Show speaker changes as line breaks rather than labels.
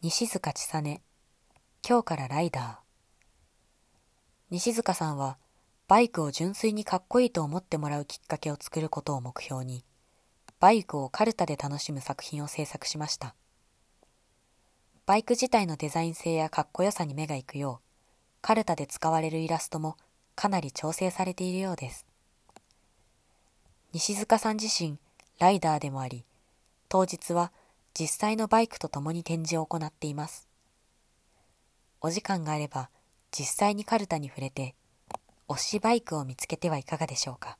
西塚千沙音今日からライダー。西塚さんはバイクを純粋にかっこいいと思ってもらうきっかけを作ることを目標にバイクをカルタで楽しむ作品を制作しました。バイク自体のデザイン性やかっこよさに目が行くようカルタで使われるイラストもかなり調整されているようです。西塚さん自身ライダーでもあり当日は実際のバイクと共に展示を行っています。お時間があれば実際にカルタに触れて推しバイクを見つけてはいかがでしょうか？